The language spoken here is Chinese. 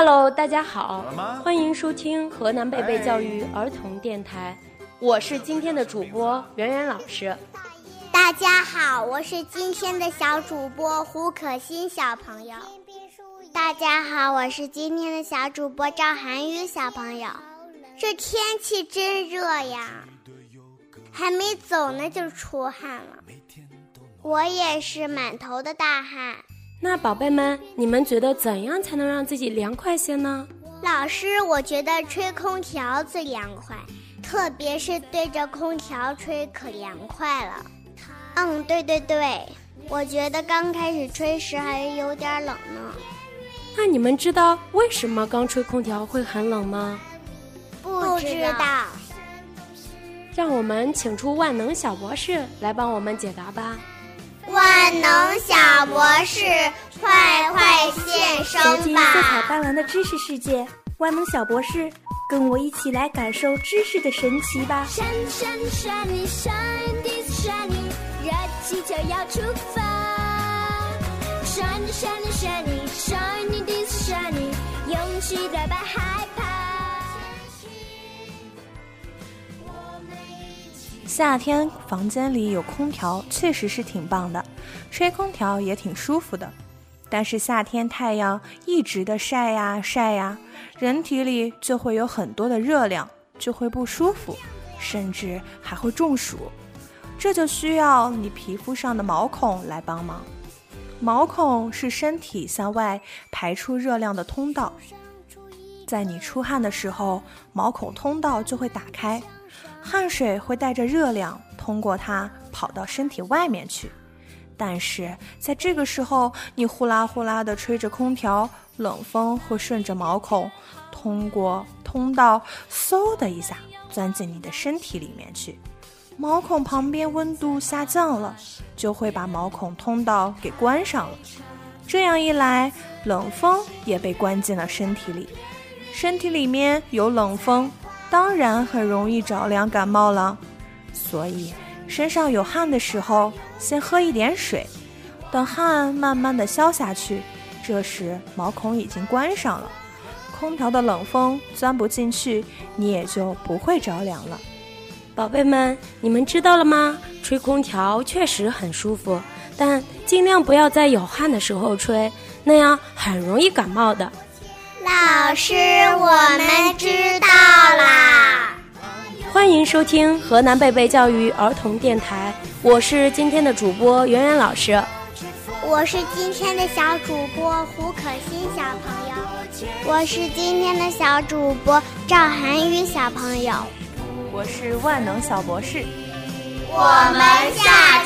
Hello，大家好，欢迎收听河南贝贝教育儿童电台，我是今天的主播圆圆老师。大家好，我是今天的小主播胡可欣小朋友。大家好，我是今天的小主播赵涵宇小朋友。这天气真热呀，还没走呢就出汗了，我也是满头的大汗。那宝贝们，你们觉得怎样才能让自己凉快些呢？老师，我觉得吹空调最凉快，特别是对着空调吹，可凉快了。嗯，对对对，我觉得刚开始吹时还有点冷呢。那你们知道为什么刚吹空调会很冷吗？不知道。让我们请出万能小博士来帮我们解答吧。万能小博士，快快现身吧！走进色彩斑斓的知识世界，万能小博士，跟我一起来感受知识的神奇吧！闪闪闪你闪的闪你，热气球要出发！夏天房间里有空调，确实是挺棒的，吹空调也挺舒服的。但是夏天太阳一直的晒呀晒呀，人体里就会有很多的热量，就会不舒服，甚至还会中暑。这就需要你皮肤上的毛孔来帮忙。毛孔是身体向外排出热量的通道，在你出汗的时候，毛孔通道就会打开。汗水会带着热量通过它跑到身体外面去，但是在这个时候，你呼啦呼啦地吹着空调，冷风会顺着毛孔通过通道，嗖的一下钻进你的身体里面去。毛孔旁边温度下降了，就会把毛孔通道给关上了。这样一来，冷风也被关进了身体里，身体里面有冷风。当然很容易着凉感冒了，所以身上有汗的时候，先喝一点水，等汗慢慢的消下去，这时毛孔已经关上了，空调的冷风钻不进去，你也就不会着凉了。宝贝们，你们知道了吗？吹空调确实很舒服，但尽量不要在有汗的时候吹，那样很容易感冒的。老师，我们知道啦。欢迎收听河南贝贝教育儿童电台，我是今天的主播圆圆老师。我是今天的小主播胡可欣小朋友。我是今天的小主播赵涵宇小朋友。我是万能小博士。我们下。